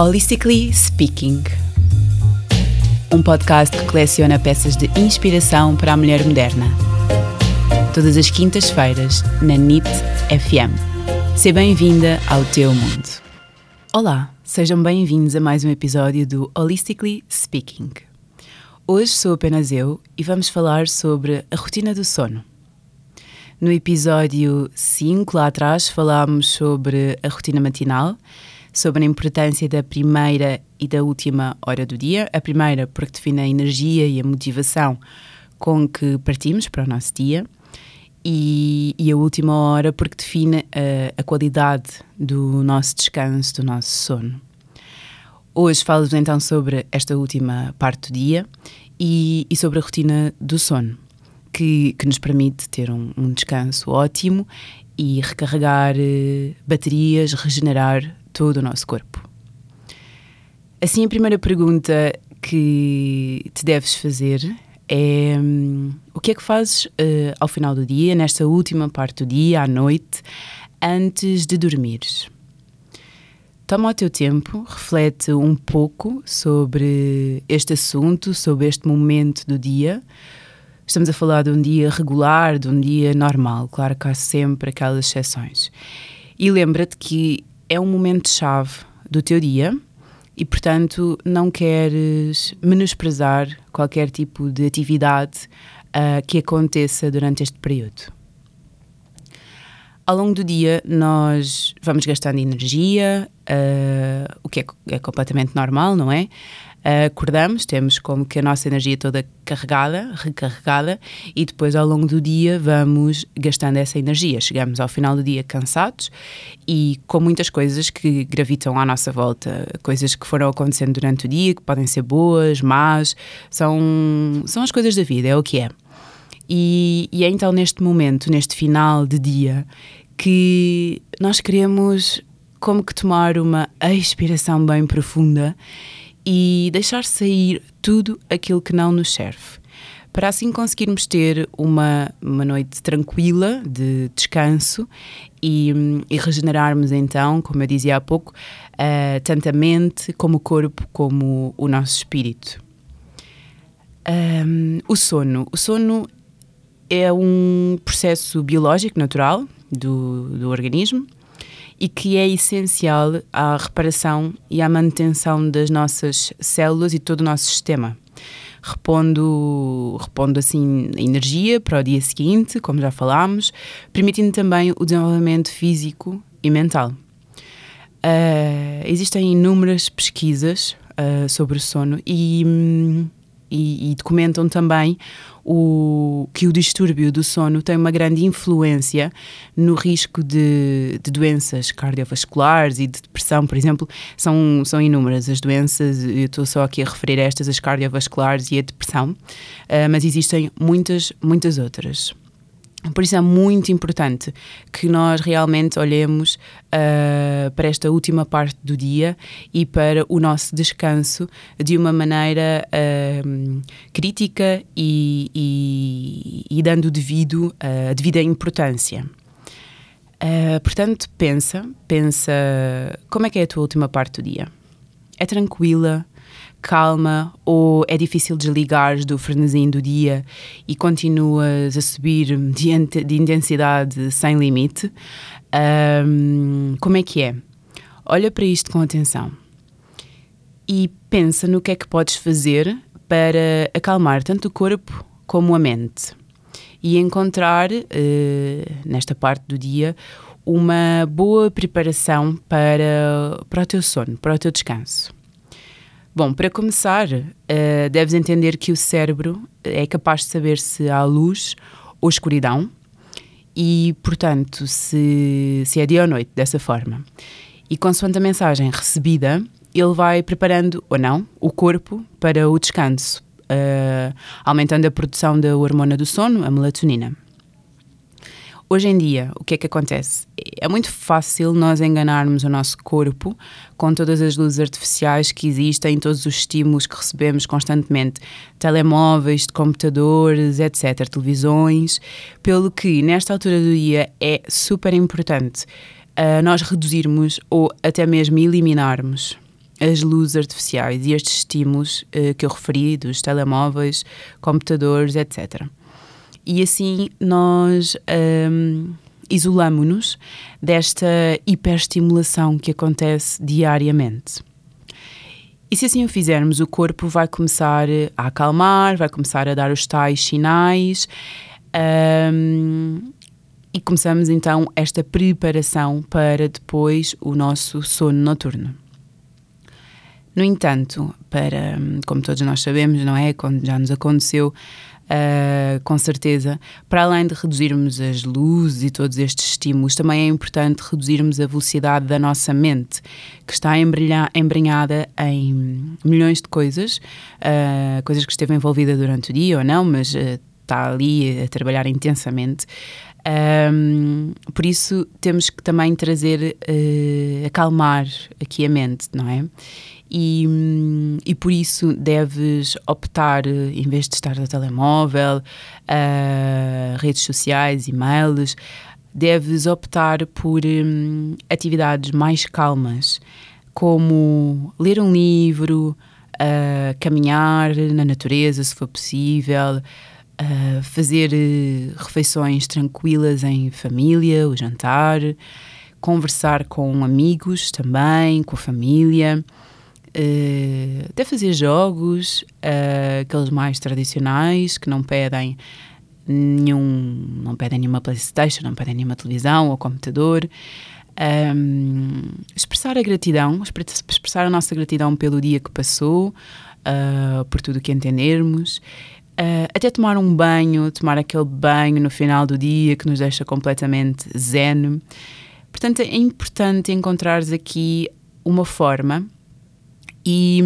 Holistically Speaking um podcast que coleciona peças de inspiração para a mulher moderna. Todas as quintas-feiras, na NIT FM. Seja bem-vinda ao teu mundo. Olá, sejam bem-vindos a mais um episódio do Holistically Speaking. Hoje sou apenas eu e vamos falar sobre a rotina do sono. No episódio 5, lá atrás, falámos sobre a rotina matinal sobre a importância da primeira e da última hora do dia. A primeira, porque define a energia e a motivação com que partimos para o nosso dia, e, e a última hora, porque define a, a qualidade do nosso descanso, do nosso sono. Hoje falo-vos então sobre esta última parte do dia e, e sobre a rotina do sono, que, que nos permite ter um, um descanso ótimo e recarregar eh, baterias, regenerar todo o nosso corpo. Assim, a primeira pergunta que te deves fazer é hum, o que é que fazes uh, ao final do dia, nesta última parte do dia, à noite, antes de dormires? Toma o teu tempo, reflete um pouco sobre este assunto, sobre este momento do dia. Estamos a falar de um dia regular, de um dia normal, claro que há sempre aquelas exceções. E lembra-te que é um momento-chave do teu dia e, portanto, não queres menosprezar qualquer tipo de atividade uh, que aconteça durante este período. Ao longo do dia, nós vamos gastando energia, uh, o que é, é completamente normal, não é? Acordamos, temos como que a nossa energia toda carregada, recarregada, e depois ao longo do dia vamos gastando essa energia. Chegamos ao final do dia cansados e com muitas coisas que gravitam à nossa volta, coisas que foram acontecendo durante o dia, que podem ser boas, más, são, são as coisas da vida, é o que é. E, e é então neste momento, neste final de dia, que nós queremos como que tomar uma expiração bem profunda e deixar sair tudo aquilo que não nos serve. Para assim conseguirmos ter uma, uma noite tranquila de descanso e, e regenerarmos então, como eu dizia há pouco, uh, tanto a mente como o corpo, como o nosso espírito. Um, o sono. O sono é um processo biológico natural do, do organismo e que é essencial à reparação e à manutenção das nossas células e todo o nosso sistema. Repondo, repondo assim energia para o dia seguinte, como já falámos, permitindo também o desenvolvimento físico e mental. Uh, existem inúmeras pesquisas uh, sobre o sono e, e, e documentam também o, que o distúrbio do sono tem uma grande influência no risco de, de, doenças cardiovasculares e de depressão, por exemplo, são, são inúmeras as doenças, eu estou só aqui a referir a estas, as cardiovasculares e a depressão, uh, mas existem muitas, muitas outras. Por isso é muito importante que nós realmente olhemos uh, para esta última parte do dia e para o nosso descanso de uma maneira uh, crítica e, e, e, dando devido, uh, devida importância. Uh, portanto, pensa, pensa como é que é a tua última parte do dia. É tranquila? Calma ou é difícil desligares do frenesim do dia e continuas a subir de, de intensidade sem limite? Um, como é que é? Olha para isto com atenção e pensa no que é que podes fazer para acalmar tanto o corpo como a mente e encontrar, uh, nesta parte do dia, uma boa preparação para, para o teu sono, para o teu descanso. Bom, para começar, uh, deves entender que o cérebro é capaz de saber se há luz ou escuridão e, portanto, se, se é dia ou noite, dessa forma. E consoante a mensagem recebida, ele vai preparando ou não o corpo para o descanso, uh, aumentando a produção da hormona do sono, a melatonina. Hoje em dia, o que é que acontece? É muito fácil nós enganarmos o nosso corpo com todas as luzes artificiais que existem, todos os estímulos que recebemos constantemente, telemóveis, computadores, etc., televisões, pelo que nesta altura do dia é super importante uh, nós reduzirmos ou até mesmo eliminarmos as luzes artificiais e estes estímulos uh, que eu referi, dos telemóveis, computadores, etc. E assim nós um, isolamos-nos desta hiperestimulação que acontece diariamente. E se assim o fizermos, o corpo vai começar a acalmar, vai começar a dar os tais sinais um, e começamos então esta preparação para depois o nosso sono noturno. No entanto, para, como todos nós sabemos, não é? Quando já nos aconteceu, uh, com certeza, para além de reduzirmos as luzes e todos estes estímulos, também é importante reduzirmos a velocidade da nossa mente, que está embrenhada em milhões de coisas, uh, coisas que esteve envolvida durante o dia ou não, mas uh, está ali a trabalhar intensamente. Um, por isso temos que também trazer, acalmar aqui a mente, não é? E, e por isso deves optar, em vez de estar no telemóvel, uh, redes sociais, e-mails, deves optar por um, atividades mais calmas, como ler um livro, uh, caminhar na natureza, se for possível, uh, fazer uh, refeições tranquilas em família, o jantar, conversar com amigos também, com a família. Uh, até fazer jogos, uh, aqueles mais tradicionais que não pedem nenhum, não pedem nenhuma Playstation, não pedem nenhuma televisão ou computador. Um, expressar a gratidão, expressar a nossa gratidão pelo dia que passou, uh, por tudo que entendermos Uh, até tomar um banho, tomar aquele banho no final do dia que nos deixa completamente zen. Portanto, é importante encontrares aqui uma forma e,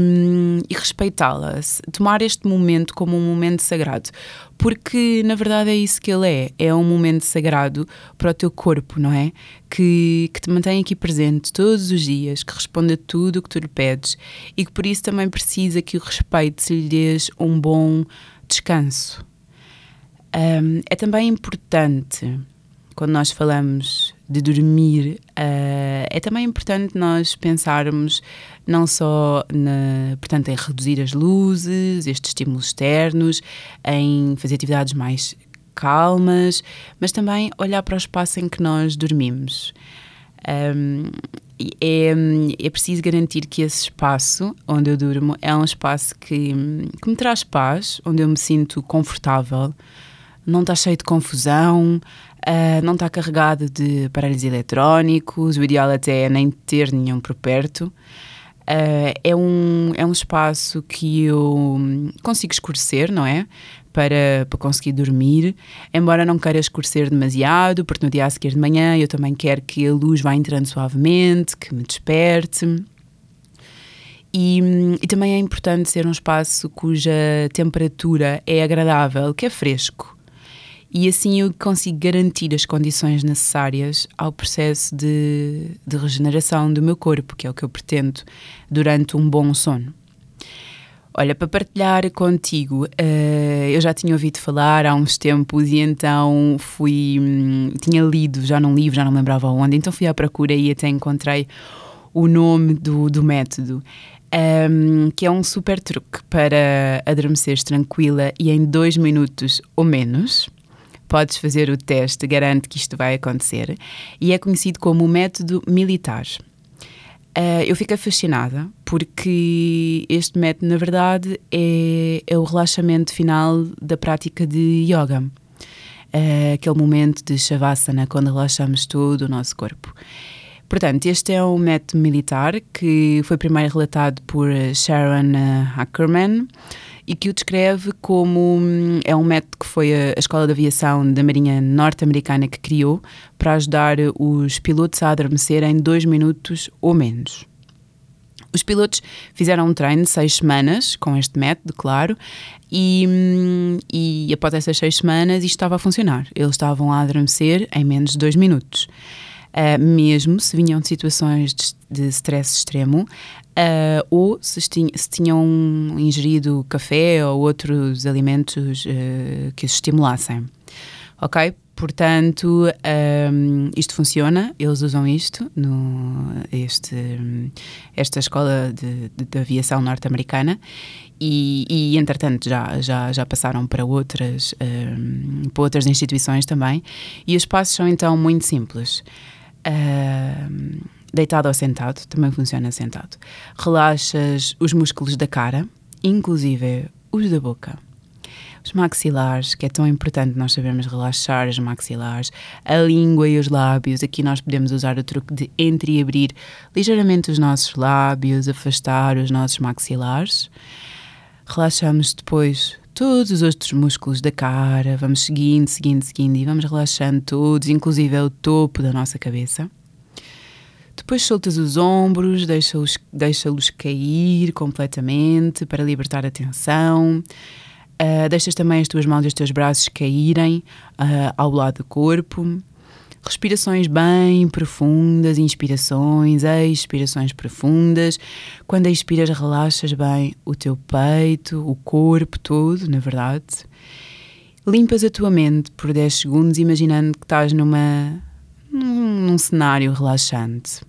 e respeitá-la, tomar este momento como um momento sagrado, porque na verdade é isso que ele é, é um momento sagrado para o teu corpo, não é? Que, que te mantém aqui presente todos os dias, que responde a tudo o que tu lhe pedes e que por isso também precisa que o respeite se lhe dês um bom descanso. Um, é também importante, quando nós falamos de dormir, uh, é também importante nós pensarmos não só na, portanto, em reduzir as luzes, estes estímulos externos, em fazer atividades mais calmas, mas também olhar para o espaço em que nós dormimos. Um, é, é preciso garantir que esse espaço onde eu durmo é um espaço que, que me traz paz, onde eu me sinto confortável, não está cheio de confusão, uh, não está carregado de aparelhos eletrónicos, o ideal até é nem ter nenhum por perto. Uh, é, um, é um espaço que eu consigo escurecer, não é? para, para conseguir dormir, embora não queira escurecer demasiado, porque no dia a seguir de manhã eu também quero que a luz vá entrando suavemente, que me desperte. E, e, também é importante ser um espaço cuja temperatura é agradável, que é fresco. E assim eu consigo garantir as condições necessárias ao processo de, de regeneração do meu corpo, que é o que eu pretendo durante um bom sono. Olha, para partilhar contigo, uh, eu já tinha ouvido falar há uns tempos e então fui. Hum, tinha lido já num livro, já não lembrava onde, então fui à procura e até encontrei o nome do, do método. Um, que é um super truque para adormeceres tranquila e em dois minutos ou menos. Podes fazer o teste, garante que isto vai acontecer. E é conhecido como o método militar. Uh, eu fiquei fascinada porque este método, na verdade, é, é o relaxamento final da prática de yoga. Uh, aquele momento de Shavasana, quando relaxamos todo o nosso corpo. Portanto, este é um método militar que foi primeiro relatado por Sharon Ackerman e que o descreve como hum, é um método que foi a, Escola de Aviação da Marinha Norte-Americana que criou para ajudar os pilotos a adormecer em dois minutos ou menos. Os pilotos fizeram um treino de seis semanas com este método, claro, e, hum, e após essas seis semanas isto estava a funcionar. Eles estavam a adormecer em menos de dois minutos. Uh, mesmo se vinham de situações de, de stress extremo, uh, ou se, se, tinham ingerido café ou outros alimentos uh, que os estimulassem. Ok? Portanto, um, isto funciona, eles usam isto no este, esta escola de, de, de aviação norte-americana e, e, entretanto já, já, já passaram para outras, um, para outras instituições também e os passos são então muito simples. Deitado ou sentado, também funciona sentado. Relaxas os músculos da cara, inclusive os da boca os maxilares, que é tão importante nós sabermos relaxar os maxilares, a língua e os lábios. Aqui nós podemos usar o truque de entreabrir ligeiramente os nossos lábios, afastar os nossos maxilares. Relaxamos depois todos os outros músculos da cara, vamos seguindo, seguindo, seguindo e vamos relaxando todos, inclusive o topo da nossa cabeça. Depois soltas os ombros, deixa-los deixa cair completamente para libertar a tensão. Uh, deixas também as tuas mãos e os teus braços caírem uh, ao lado do corpo. Respirações bem profundas, inspirações, expirações profundas. Quando expiras, relaxas bem o teu peito, o corpo todo, na verdade. Limpas a tua mente por 10 segundos, imaginando que estás numa, num, num cenário relaxante.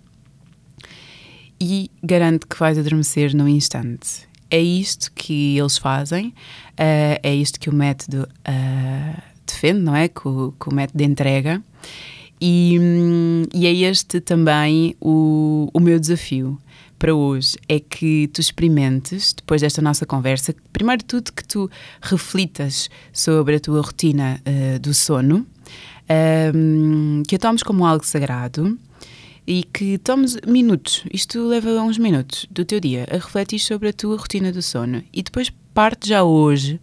E garanto que vais adormecer num instante é isto que eles fazem, uh, é isto que o método uh, defende, não é? Que o, que o método entrega. E, hum, e, é este também o, o meu desafio para hoje é que tu experimentes, depois desta nossa conversa, primeiro de tudo que tu reflitas sobre a tua rotina uh, do sono, uh, que a tomes como algo sagrado e que tomes minutos, isto leva uns minutos do teu dia a refletir sobre a tua rotina do sono. E depois parte já hoje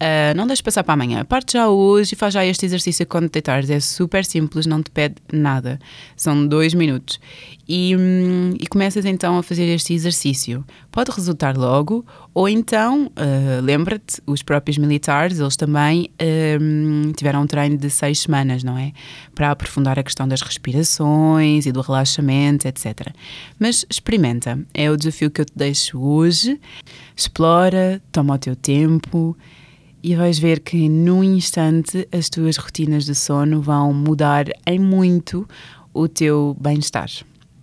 Uh, não deixes passar para amanhã. Parte já hoje e faz já este exercício quando deitares. É super simples, não te pede nada. São dois minutos. E, hum, e começas então a fazer este exercício. Pode resultar logo, ou então, uh, lembra-te, os próprios militares, eles também uh, tiveram um treino de seis semanas, não é? Para aprofundar a questão das respirações e do relaxamento, etc. Mas experimenta. É o desafio que eu te deixo hoje. Explora, toma o teu tempo e vais ver que num instante as tuas rotinas de sono vão mudar em muito o teu bem-estar.